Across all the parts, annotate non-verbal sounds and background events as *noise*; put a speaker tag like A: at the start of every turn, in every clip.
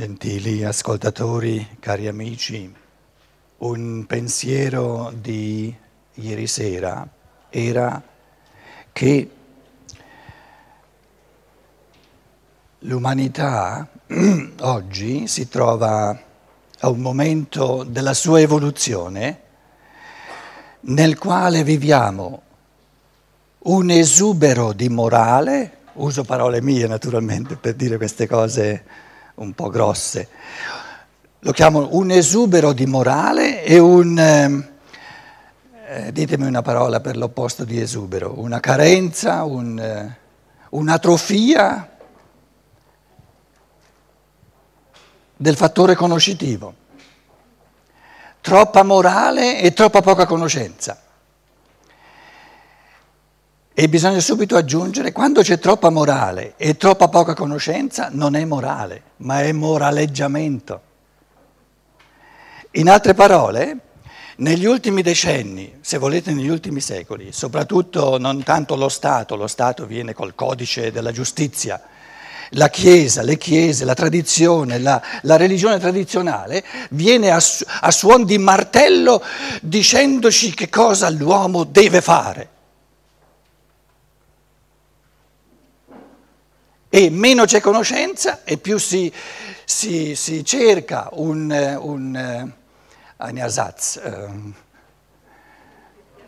A: Gentili ascoltatori, cari amici, un pensiero di ieri sera era che l'umanità *clears throat* oggi si trova a un momento della sua evoluzione nel quale viviamo un esubero di morale, uso parole mie naturalmente per dire queste cose un po' grosse, lo chiamo un esubero di morale e un, ehm, eh, ditemi una parola per l'opposto di esubero, una carenza, un, eh, un'atrofia del fattore conoscitivo, troppa morale e troppa poca conoscenza. E bisogna subito aggiungere, quando c'è troppa morale e troppa poca conoscenza, non è morale, ma è moraleggiamento. In altre parole, negli ultimi decenni, se volete negli ultimi secoli, soprattutto non tanto lo Stato, lo Stato viene col codice della giustizia, la Chiesa, le Chiese, la tradizione, la, la religione tradizionale viene a, a suon di martello dicendoci che cosa l'uomo deve fare. E meno c'è conoscenza e più si, si, si cerca un, un, un ersatz.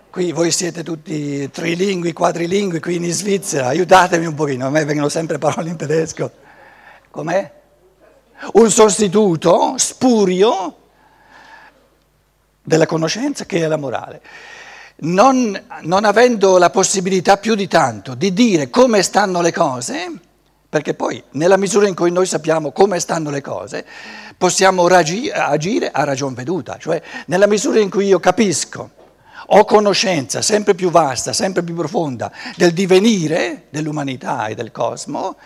A: Qui voi siete tutti trilingui, quadrilingui qui in Svizzera, aiutatemi un pochino, a me vengono sempre parole in tedesco. Com'è? Un sostituto spurio della conoscenza che è la morale. Non, non avendo la possibilità più di tanto di dire come stanno le cose, perché poi nella misura in cui noi sappiamo come stanno le cose, possiamo ragi- agire a ragion veduta, cioè nella misura in cui io capisco, ho conoscenza sempre più vasta, sempre più profonda del divenire dell'umanità e del cosmo,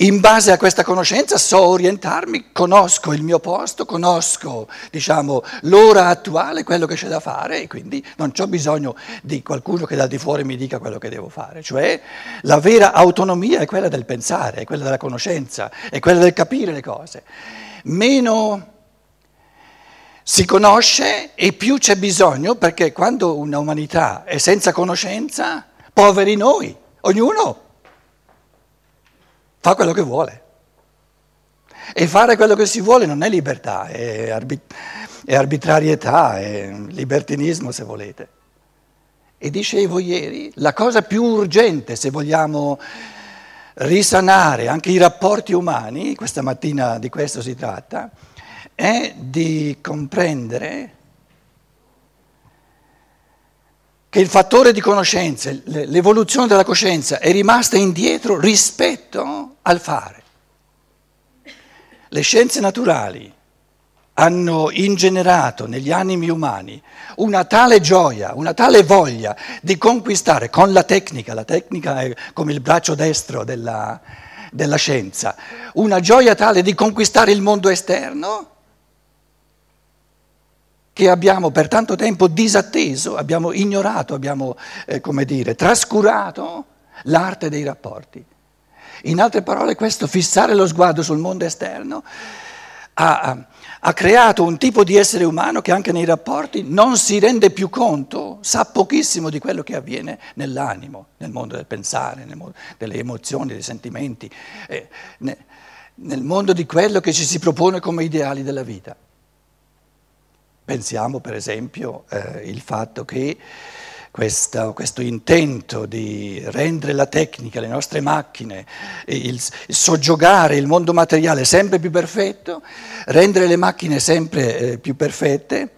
A: in base a questa conoscenza so orientarmi, conosco il mio posto, conosco diciamo, l'ora attuale, quello che c'è da fare e quindi non ho bisogno di qualcuno che dal di fuori mi dica quello che devo fare. Cioè la vera autonomia è quella del pensare, è quella della conoscenza, è quella del capire le cose. Meno si conosce e più c'è bisogno perché quando una umanità è senza conoscenza, poveri noi, ognuno fa quello che vuole. E fare quello che si vuole non è libertà, è, arbit- è arbitrarietà, è libertinismo se volete. E dicevo ieri, la cosa più urgente se vogliamo risanare anche i rapporti umani, questa mattina di questo si tratta, è di comprendere che il fattore di conoscenza, l'evoluzione della coscienza è rimasta indietro rispetto al fare. Le scienze naturali hanno ingenerato negli animi umani una tale gioia, una tale voglia di conquistare con la tecnica, la tecnica è come il braccio destro della, della scienza, una gioia tale di conquistare il mondo esterno che abbiamo per tanto tempo disatteso, abbiamo ignorato, abbiamo, eh, come dire, trascurato l'arte dei rapporti. In altre parole, questo fissare lo sguardo sul mondo esterno ha, ha, creato un tipo di essere umano che anche nei rapporti non si rende più conto, sa pochissimo di quello che avviene nell'animo, nel mondo del pensare, nel mondo delle emozioni, dei sentimenti, eh, nel mondo di quello che ci si propone come ideali della vita. Pensiamo per esempio eh, il fatto che questo, questo, intento di rendere la tecnica, le nostre macchine, il, il, soggiogare il mondo materiale sempre più perfetto, rendere le macchine sempre eh, più perfette,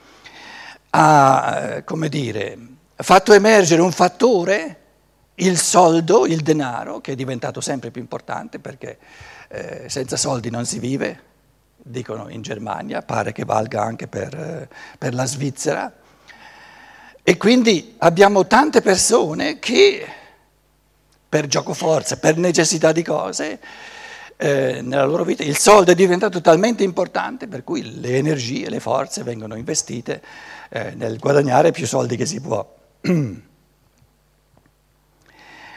A: ha, eh, dire, fatto emergere un fattore, il soldo, il denaro, che è diventato sempre più importante perché eh, senza soldi non si vive, dicono in Germania, pare che valga anche per, per la Svizzera. E quindi abbiamo tante persone che per gioco forza, per necessità di cose, eh, nella loro vita il soldo è diventato talmente importante per cui le energie, le forze vengono investite eh, nel guadagnare più soldi che si può. *clears throat*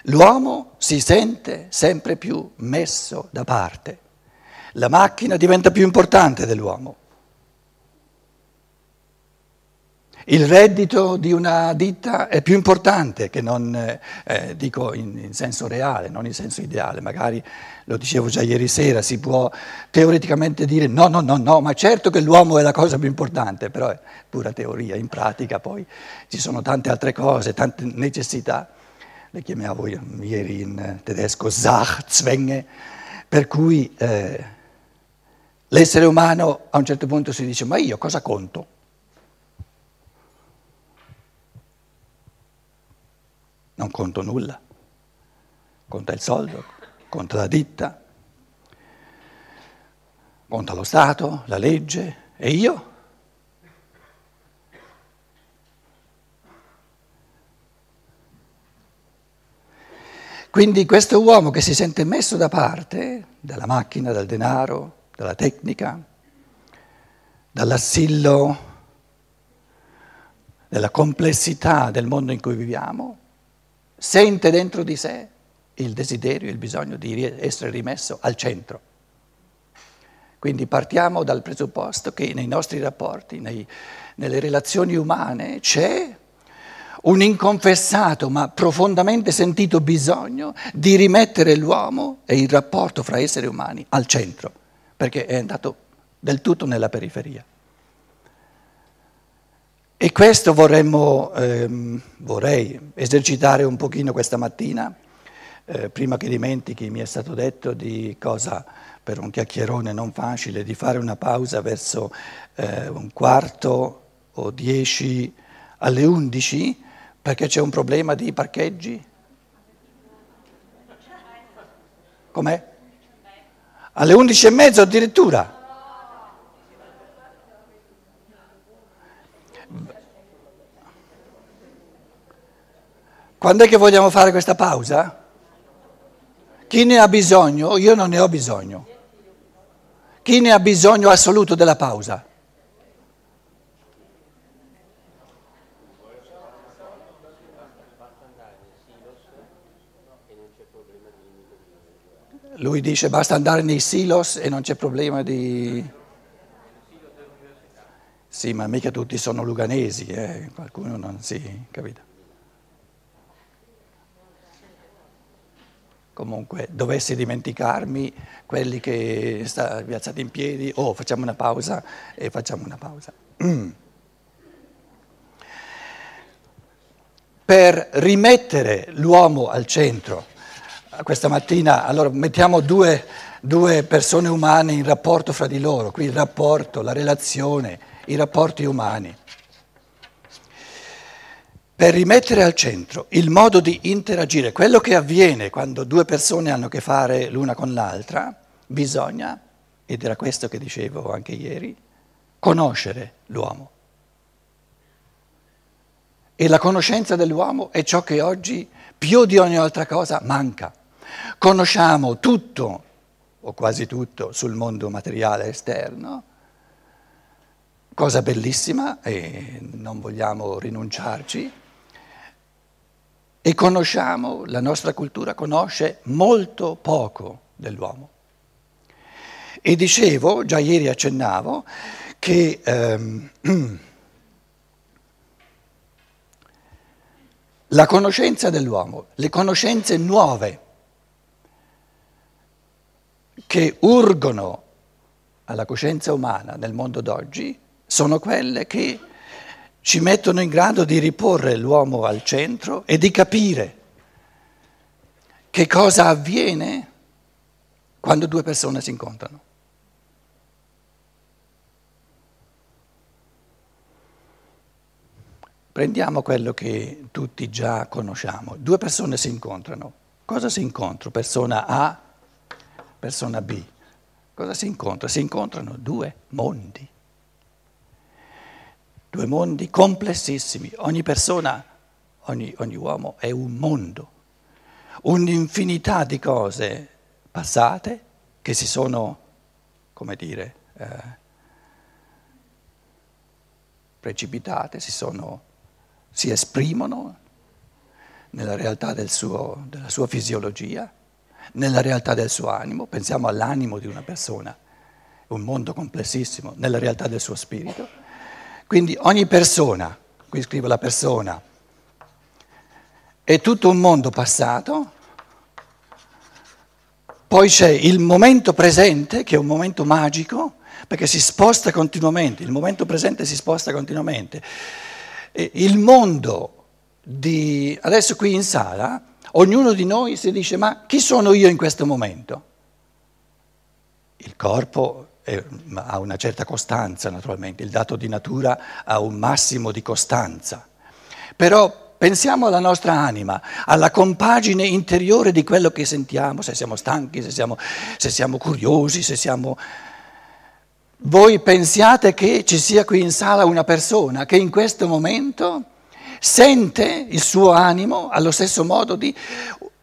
A: L'uomo si sente sempre più messo da parte la macchina diventa più importante dell'uomo. Il reddito di una ditta è più importante che non, eh, dico in, in, senso reale, non in senso ideale, magari lo dicevo già ieri sera, si può teoreticamente dire no, no, no, no, ma certo che l'uomo è la cosa più importante, però è pura teoria, in pratica poi ci sono tante altre cose, tante necessità, le chiamavo ieri in tedesco Sachzwänge, per cui eh, l'essere umano a un certo punto si dice ma io cosa conto? non conto nulla, conta il soldo, conta la ditta, conta lo Stato, la legge e io? Quindi questo uomo che si sente messo da parte dalla macchina, dal denaro, dalla tecnica, dall'assillo, della complessità del mondo in cui viviamo, sente dentro di sé il desiderio, il bisogno di essere rimesso al centro. Quindi partiamo dal presupposto che nei nostri rapporti, nei, nelle relazioni umane c'è un inconfessato ma profondamente sentito bisogno di rimettere l'uomo e il rapporto fra esseri umani al centro, perché è andato del tutto nella periferia. E questo vorremmo, ehm, vorrei esercitare un pochino questa mattina, eh, prima che dimentichi mi è stato detto di cosa per un chiacchierone non facile, di fare una pausa verso eh, un quarto o dieci alle undici, perché c'è un problema di parcheggi. Com'è? Alle undici e mezzo addirittura. Quando è che vogliamo fare questa pausa? Chi ne ha bisogno? Io non ne ho bisogno. Chi ne ha bisogno assoluto della pausa? Lui dice basta andare nei silos e non c'è problema di... Sì, ma mica tutti sono luganesi, eh? qualcuno non si, sì, capito? comunque dovessi dimenticarmi, quelli che stanno piazzati in piedi, oh facciamo una pausa e facciamo una pausa. *clears throat* Per rimettere l'uomo al centro, questa mattina, allora mettiamo due, due persone umane in rapporto fra di loro, qui il rapporto, la relazione, i rapporti umani per rimettere al centro il modo di interagire, quello che avviene quando due persone hanno a che fare l'una con l'altra, bisogna, ed era questo che dicevo anche ieri, conoscere l'uomo. E la conoscenza dell'uomo è ciò che oggi più di ogni altra cosa manca. Conosciamo tutto, o quasi tutto, sul mondo materiale esterno, cosa bellissima e non vogliamo rinunciarci, e conosciamo, la nostra cultura conosce molto poco dell'uomo. E dicevo, già ieri accennavo, che ehm, *clears throat* la conoscenza dell'uomo, le conoscenze nuove che urgono alla coscienza umana nel mondo d'oggi, sono quelle che ci mettono in grado di riporre l'uomo al centro e di capire che cosa avviene quando due persone si incontrano. Prendiamo quello che tutti già conosciamo. Due persone si incontrano. Cosa si incontrano? Persona A, persona B. Cosa si incontra? Si incontrano due mondi due mondi complessissimi, ogni persona, ogni, ogni uomo è un mondo, un'infinità di cose passate che si sono, come dire, eh, precipitate, si, sono, si esprimono nella realtà del suo, della sua fisiologia nella realtà del suo animo, pensiamo all'animo di una persona, un mondo complessissimo, nella realtà del suo spirito. Quindi ogni persona, qui scrivo la persona, è tutto un mondo passato, poi c'è il momento presente, che è un momento magico, perché si sposta continuamente, il momento presente si sposta continuamente. E il mondo di... adesso qui in sala, ognuno di noi si dice ma chi sono io in questo momento? Il corpo è, ha una certa costanza naturalmente, il dato di natura ha un massimo di costanza, però pensiamo alla nostra anima, alla compagine interiore di quello che sentiamo, se siamo stanchi, se siamo, se siamo curiosi, se siamo voi pensiate che ci sia qui in sala una persona che in questo momento sente il suo animo allo stesso modo di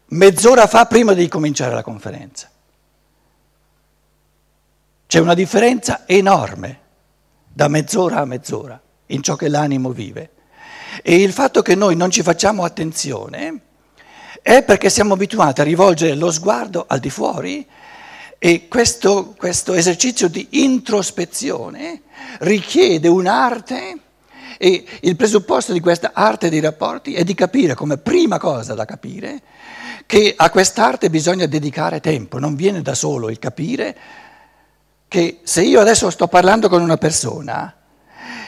A: mezz'ora fa prima di cominciare la conferenza. C'è una differenza enorme da mezz'ora a mezz'ora in ciò che l'animo vive. E il fatto che noi non ci facciamo attenzione è perché siamo abituati a rivolgere lo sguardo al di fuori e questo, questo esercizio di introspezione richiede un'arte e il presupposto di questa arte dei rapporti è di capire come prima cosa da capire che a quest'arte bisogna dedicare tempo, non viene da solo il capire che se io adesso sto parlando con una persona,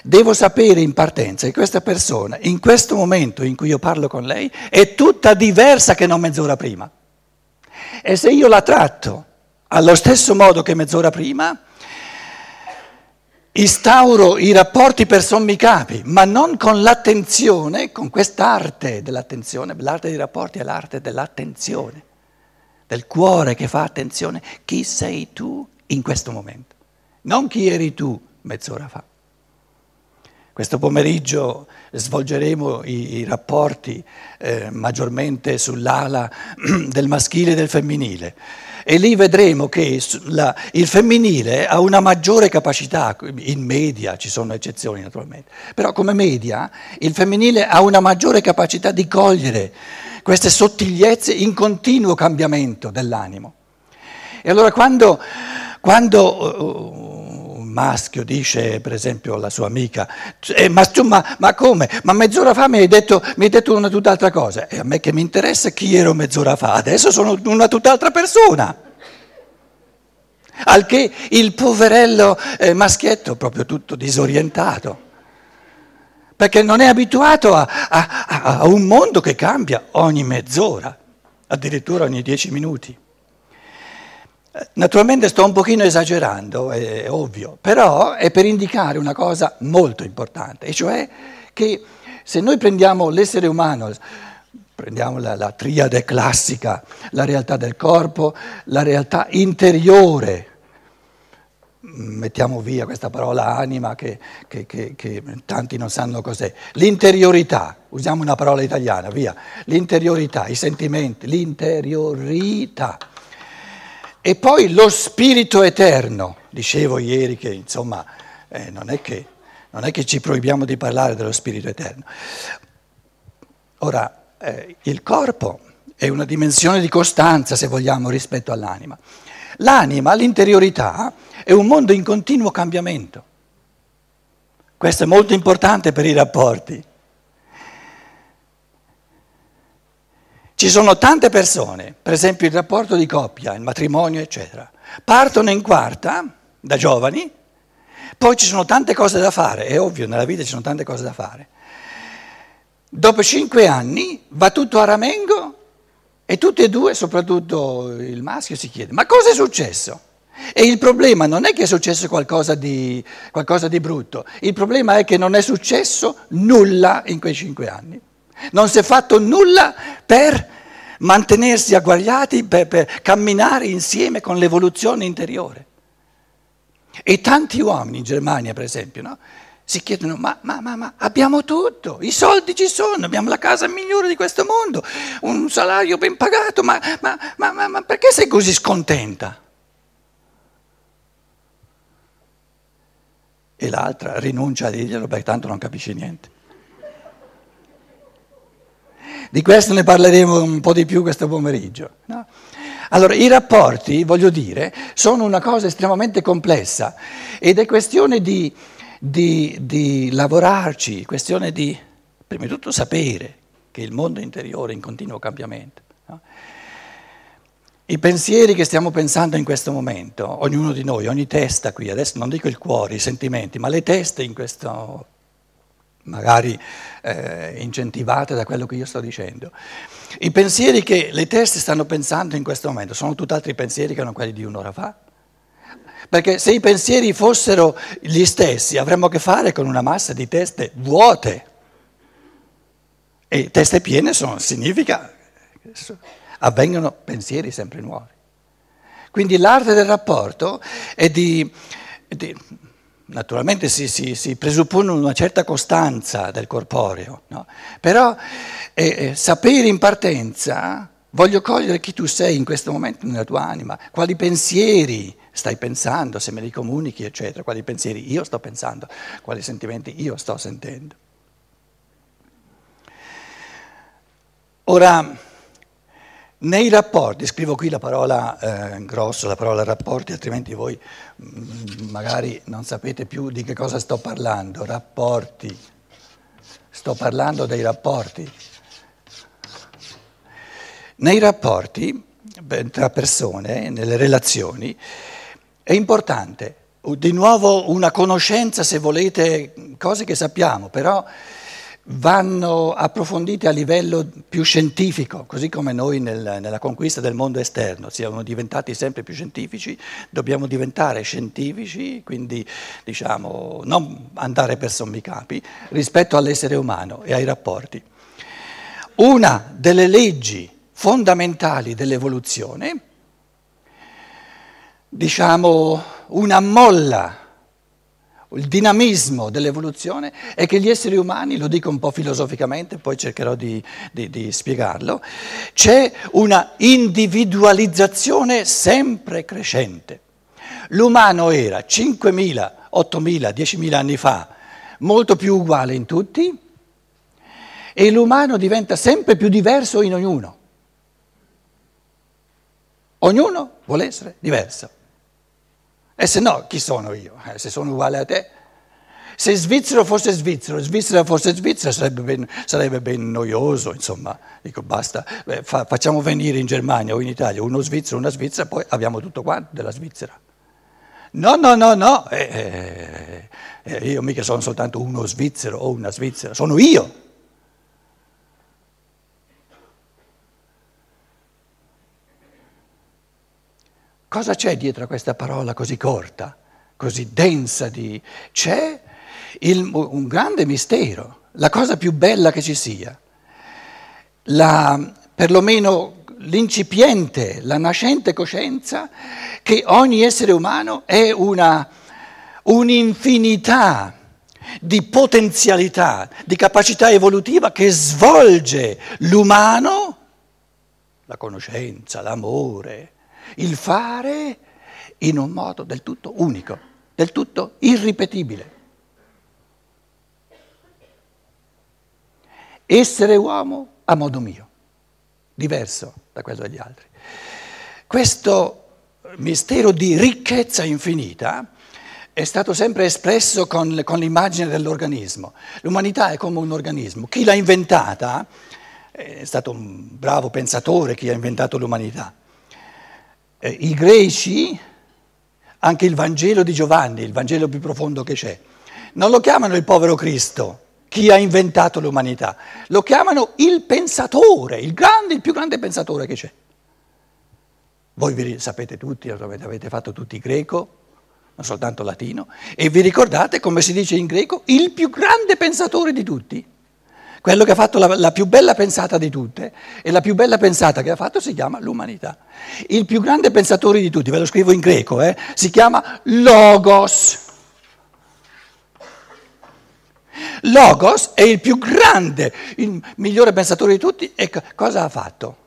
A: devo sapere in partenza che questa persona, in questo momento in cui io parlo con lei, è tutta diversa che non mezz'ora prima. E se io la tratto allo stesso modo che mezz'ora prima, instauro i rapporti per sommi capi, ma non con l'attenzione, con quest'arte dell'attenzione. L'arte dei rapporti è l'arte dell'attenzione, del cuore che fa attenzione. Chi sei tu in questo momento? Non chi eri tu mezz'ora fa. Questo pomeriggio svolgeremo i, i rapporti eh, maggiormente sull'ala *clears throat* del maschile e del femminile e lì vedremo che la, il femminile ha una maggiore capacità, in media ci sono eccezioni naturalmente, però come media il femminile ha una maggiore capacità di cogliere queste sottigliezze in continuo cambiamento dell'animo. E allora quando, quando un maschio dice, per esempio, alla sua amica, eh, ma, ma, ma, come? Ma mezz'ora fa mi hai, detto, mi hai detto una tutt'altra cosa. E a me che mi interessa chi ero mezz'ora fa, adesso sono una tutt'altra persona. Al che il poverello eh, maschietto, proprio tutto disorientato, perché non è abituato a, a, a un mondo che cambia ogni mezz'ora, addirittura ogni dieci minuti. Naturalmente sto un pochino esagerando, è ovvio, però è per indicare una cosa molto importante, e cioè che se noi prendiamo l'essere umano, prendiamo la, la triade classica, la realtà del corpo, la realtà interiore, mettiamo via questa parola anima che, che, che, che, tanti non sanno cos'è, l'interiorità, usiamo una parola italiana, via, l'interiorità, i sentimenti, l'interiorità. E poi lo spirito eterno, dicevo ieri che insomma eh, non, è che, non, è che, ci proibiamo di parlare dello spirito eterno. Ora, eh, il corpo è una dimensione di costanza, se vogliamo, rispetto all'anima. L'anima, l'interiorità, è un mondo in continuo cambiamento. Questo è molto importante per i rapporti. Ci sono tante persone, per esempio il rapporto di coppia, il matrimonio, eccetera, partono in quarta da giovani, poi ci sono tante cose da fare, è ovvio, nella vita ci sono tante cose da fare. Dopo cinque anni va tutto a ramengo e tutti e due, soprattutto il maschio, si chiede, ma cosa è successo? E il problema non è che è successo qualcosa di, qualcosa di brutto, il problema è che non è successo nulla in quei cinque anni. Non si è fatto nulla per mantenersi agguagliati, per, per camminare insieme con l'evoluzione interiore. E tanti uomini in Germania, per esempio, no? si chiedono, ma, ma, ma, ma, abbiamo tutto, i soldi ci sono, abbiamo la casa migliore di questo mondo, un salario ben pagato, ma, ma perché sei così scontenta? E l'altra rinuncia a dirglielo perché tanto non capisce niente. Di questo ne parleremo un po' di più questo pomeriggio. No? Allora, i rapporti, voglio dire, sono una cosa estremamente complessa ed è questione di, di, di lavorarci, questione di, prima di tutto, sapere che il mondo interiore è in continuo cambiamento. No? I pensieri che stiamo pensando in questo momento, ognuno di noi, ogni testa qui, adesso non dico il cuore, i sentimenti, ma le teste in questo, magari eh, incentivate da quello che io sto dicendo. I pensieri che le teste stanno pensando in questo momento sono tutt'altri pensieri che non quelli di un'ora fa. Perché se i pensieri fossero gli stessi avremmo a che fare con una massa di teste vuote. E teste piene sono, significa avvengono pensieri sempre nuovi. Quindi l'arte del rapporto è di, di naturalmente si, si, si, presuppone una certa costanza del corporeo, no? però eh, eh, sapere in partenza, voglio cogliere chi tu sei in questo momento nella tua anima, quali pensieri stai pensando, se me li comunichi, eccetera, quali pensieri io sto pensando, quali sentimenti io sto sentendo. Ora, nei rapporti, scrivo qui la parola eh, grosso, la parola rapporti, altrimenti voi mh, mm, magari non sapete più di che cosa sto parlando. Rapporti, sto parlando dei rapporti. Nei rapporti tra persone, nelle relazioni, è importante, di nuovo una conoscenza, se volete, cose che sappiamo, però vanno approfondite a livello più scientifico, così come noi nel, nella conquista del mondo esterno siamo diventati sempre più scientifici, dobbiamo diventare scientifici, quindi diciamo non andare per sommi capi rispetto all'essere umano e ai rapporti. Una delle leggi fondamentali dell'evoluzione, diciamo una molla il dinamismo dell'evoluzione è che gli esseri umani, lo dico un po' filosoficamente, poi cercherò di, di, di spiegarlo, c'è una individualizzazione sempre crescente. L'umano era 5.000, 8.000, 10.000 anni fa molto più uguale in tutti e l'umano diventa sempre più diverso in ognuno. Ognuno vuole essere diverso. E se no, chi sono io? Eh, se sono uguale a te? Se svizzero fosse svizzero, Svizzera fosse Svizzera sarebbe ben, sarebbe ben noioso, insomma, dico basta, Beh, fa, facciamo venire in Germania o in Italia uno svizzero, una svizzera, poi abbiamo tutto quanto della Svizzera. No, no, no, no, eh, eh, eh io mica sono soltanto uno svizzero o una svizzera, sono io. Cosa c'è dietro a questa parola così corta, così densa di... C'è il, un grande mistero, la cosa più bella che ci sia, la, perlomeno l'incipiente, la nascente coscienza che ogni essere umano è una, un'infinità di potenzialità, di capacità evolutiva che svolge l'umano, la conoscenza, l'amore, il fare in un modo del tutto unico, del tutto irripetibile. Essere uomo a modo mio, diverso da quello degli altri. Questo mistero di ricchezza infinita è stato sempre espresso con, con, l'immagine dell'organismo. L'umanità è come un organismo. Chi l'ha inventata è stato un bravo pensatore, chi ha inventato l'umanità eh, i greci, anche il Vangelo di Giovanni, il Vangelo più profondo che c'è, non lo chiamano il povero Cristo, chi ha inventato l'umanità, lo chiamano il pensatore, il, grande, il più grande pensatore che c'è. Voi vi sapete tutti, avete fatto tutti greco, non soltanto latino, e vi ricordate come si dice in greco, il più grande pensatore di tutti quello che ha fatto la, la, più bella pensata di tutte, e la più bella pensata che ha fatto si chiama l'umanità. Il più grande pensatore di tutti, ve lo scrivo in greco, eh, si chiama Logos. Logos è il più grande, il migliore pensatore di tutti e cosa ha fatto?